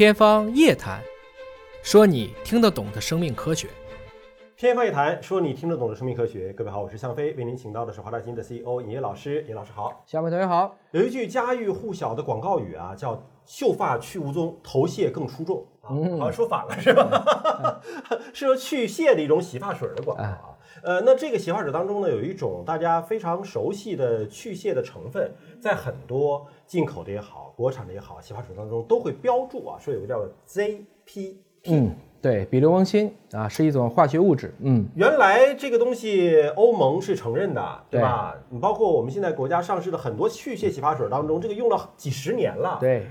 天方夜谭，说你听得懂的生命科学。天方夜谭，说你听得懂的生命科学。各位好，我是向飞，为您请到的是华大基因的 CEO 尹烨老师。尹老师好。小美同学好。有一句家喻户晓的广告语啊，叫“秀发去无踪，头屑更出众”啊，好像说反了是吧？是说去屑的一种洗发水的广告啊。呃，那这个洗发水当中呢，有一种大家非常熟悉的去屑的成分，在很多进口的也好，国产的也好，洗发水当中都会标注啊，说有个叫 ZPT。嗯，对，比硫翁锌啊，是一种化学物质。嗯，原来这个东西欧盟是承认的，对吧？你包括我们现在国家上市的很多去屑洗发水当中，这个用了几十年了，对，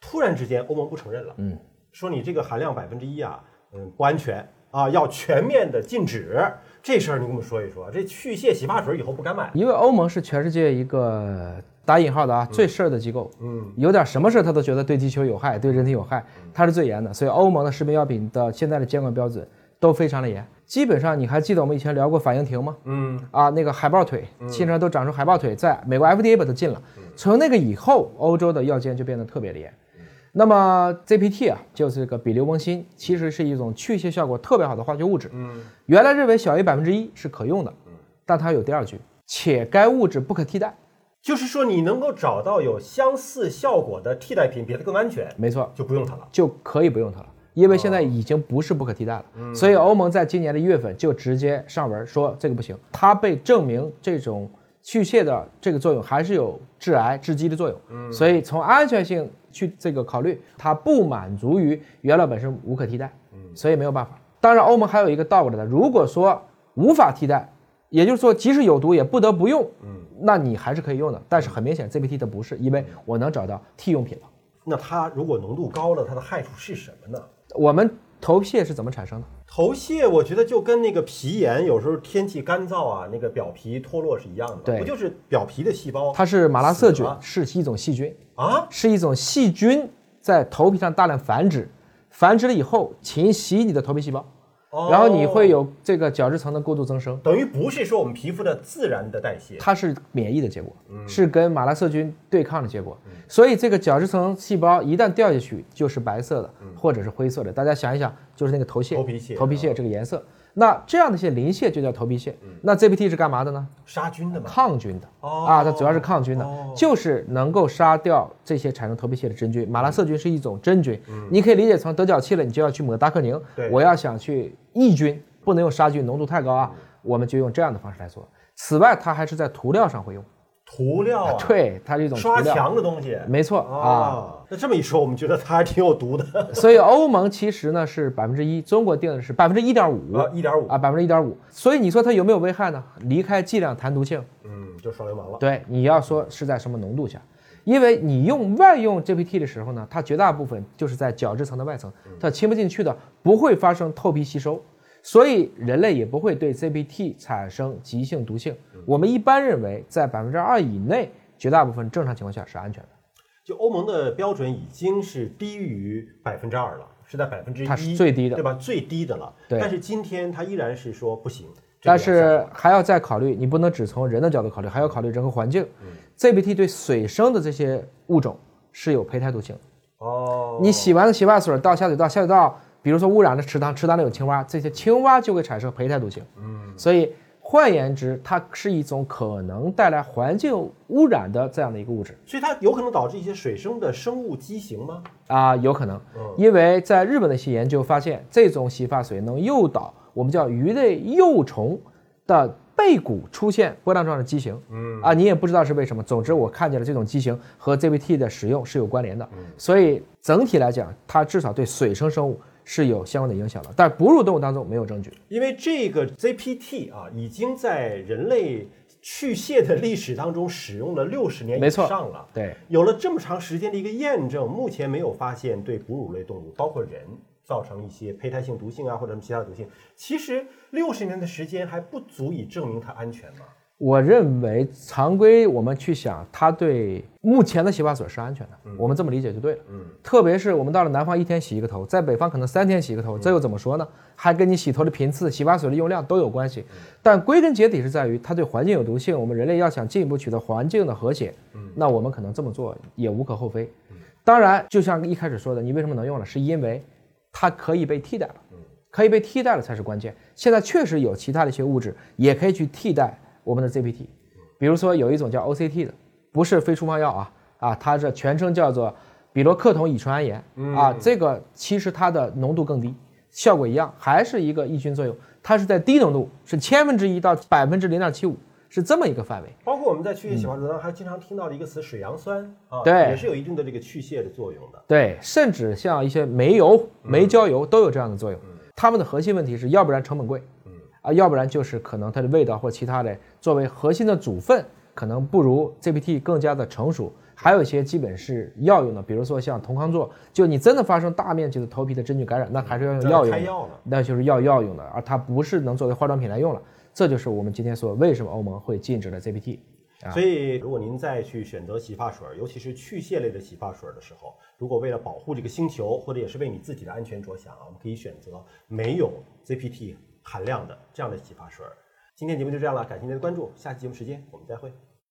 突然之间欧盟不承认了，嗯，说你这个含量百分之一啊，嗯，不安全啊，要全面的禁止。这事儿你跟我们说一说，这去屑洗发水以后不敢买，因为欧盟是全世界一个打引号的啊最事儿的机构，嗯，有点什么事儿他都觉得对地球有害，对人体有害，它是最严的，所以欧盟的食品药品的现在的监管标准都非常的严。基本上你还记得我们以前聊过反应停吗？嗯，啊那个海豹腿，汽车都长出海豹腿，在美国 FDA 把它禁了，从那个以后，欧洲的药监就变得特别的严。那么 ZPT 啊，就是这个比硫翁锌，其实是一种去屑效果特别好的化学物质。嗯，原来认为小于百分之一是可用的。嗯，但它有第二句，且该物质不可替代，就是说你能够找到有相似效果的替代品，比它更安全。没错，就不用它了，就可以不用它了，因为现在已经不是不可替代了。嗯，所以欧盟在今年的一月份就直接上文说这个不行，它被证明这种去屑的这个作用还是有致癌致畸的作用。嗯，所以从安全性。去这个考虑，它不满足于原料本身无可替代，嗯，所以没有办法。当然，欧盟还有一个倒过来的，如果说无法替代，也就是说即使有毒也不得不用，嗯，那你还是可以用的。但是很明显，ZPT 它不是，因为我能找到替用品了。那它如果浓度高了，它的害处是什么呢？我们。头屑是怎么产生的？头屑，我觉得就跟那个皮炎，有时候天气干燥啊，那个表皮脱落是一样的。对，不就是表皮的细胞？它是马拉色菌，是一种细菌啊，是一种细菌在头皮上大量繁殖，繁殖了以后侵袭你的头皮细胞。然后你会有这个角质层的过度增生，等于不是说我们皮肤的自然的代谢，它是免疫的结果，是跟马拉色菌对抗的结果。所以这个角质层细胞一旦掉下去，就是白色的或者是灰色的。大家想一想，就是那个头屑，头皮屑，头皮屑这个颜色。那这样的一些鳞屑就叫头皮屑。那 ZPT 是干嘛的呢？杀菌的吗？抗菌的。哦啊，它主要是抗菌的，就是能够杀掉这些产生头皮屑的真菌。马拉色菌是一种真菌，你可以理解成得脚气了，你就要去抹达克宁。我要想去抑菌，不能用杀菌，浓度太高啊，我们就用这样的方式来做。此外，它还是在涂料上会用。涂料啊，对，它是一种刷墙的东西，没错啊。那这么一说，我们觉得它还挺有毒的。所以欧盟其实呢是百分之一，中国定的是百分之一点五，一点五啊，百分之一点五。所以你说它有没有危害呢？离开剂量谈毒性，嗯，就耍流氓了。对，你要说是在什么浓度下，因为你用外用 GPT 的时候呢，它绝大部分就是在角质层的外层，它侵不进去的，不会发生透皮吸收。所以人类也不会对 ZPT 产生急性毒性。我们一般认为，在百分之二以内，绝大部分正常情况下是安全的。就欧盟的标准已经是低于百分之二了，是在百分之一，它是最低的，对吧？最低的了。对。但是今天它依然是说不行。但是还要再考虑，你不能只从人的角度考虑，还要考虑人和环境。ZBT 对水生的这些物种是有胚胎毒性。哦。你洗完了洗发水到下水道，下水道。比如说污染的池塘，池塘里有青蛙，这些青蛙就会产生胚胎毒性。嗯，所以换言之，它是一种可能带来环境污染的这样的一个物质。所以它有可能导致一些水生的生物畸形吗？啊，有可能。因为在日本的一些研究发现，这种洗发水能诱导我们叫鱼类幼虫的。背骨出现波浪状的畸形，嗯啊，你也不知道是为什么。总之，我看见了这种畸形和 ZPT 的使用是有关联的。所以整体来讲，它至少对水生生物是有相关的影响的。但哺乳动物当中没有证据，因为这个 ZPT 啊，已经在人类去屑的历史当中使用了六十年以上了。对，有了这么长时间的一个验证，目前没有发现对哺乳类动物，包括人。造成一些胚胎性毒性啊，或者什么其他毒性，其实六十年的时间还不足以证明它安全吗？我认为常规我们去想，它对目前的洗发水是安全的，我们这么理解就对了。嗯，特别是我们到了南方一天洗一个头，在北方可能三天洗一个头，这又怎么说呢？还跟你洗头的频次、洗发水的用量都有关系。但归根结底是在于它对环境有毒性，我们人类要想进一步取得环境的和谐，那我们可能这么做也无可厚非。当然，就像一开始说的，你为什么能用了？是因为它可以被替代了，可以被替代了才是关键。现在确实有其他的一些物质也可以去替代我们的 ZPT，比如说有一种叫 OCT 的，不是非处方药啊啊，它这全称叫做比罗克酮乙醇胺盐啊，这个其实它的浓度更低，效果一样，还是一个抑菌作用，它是在低浓度，是千分之一到百分之零点七五。是这么一个范围，包括我们在去屑洗发水当中还经常听到的一个词水杨酸啊，对，也是有一定的这个去屑的作用的。对，甚至像一些煤油、煤焦油都有这样的作用。它们的核心问题是要不然成本贵，嗯啊，要不然就是可能它的味道或其他的作为核心的组分可能不如 GPT 更加的成熟。还有一些基本是药用的，比如说像酮康唑，就你真的发生大面积的头皮的真菌感染，那还是要用药用，那就是药药用的，而它不是能作为化妆品来用了。这就是我们今天说为什么欧盟会禁止了 GPT。所以，如果您再去选择洗发水，尤其是去屑类的洗发水的时候，如果为了保护这个星球，或者也是为你自己的安全着想啊，我们可以选择没有 ZPT 含量的这样的洗发水。今天节目就这样了，感谢您的关注，下期节目时间我们再会。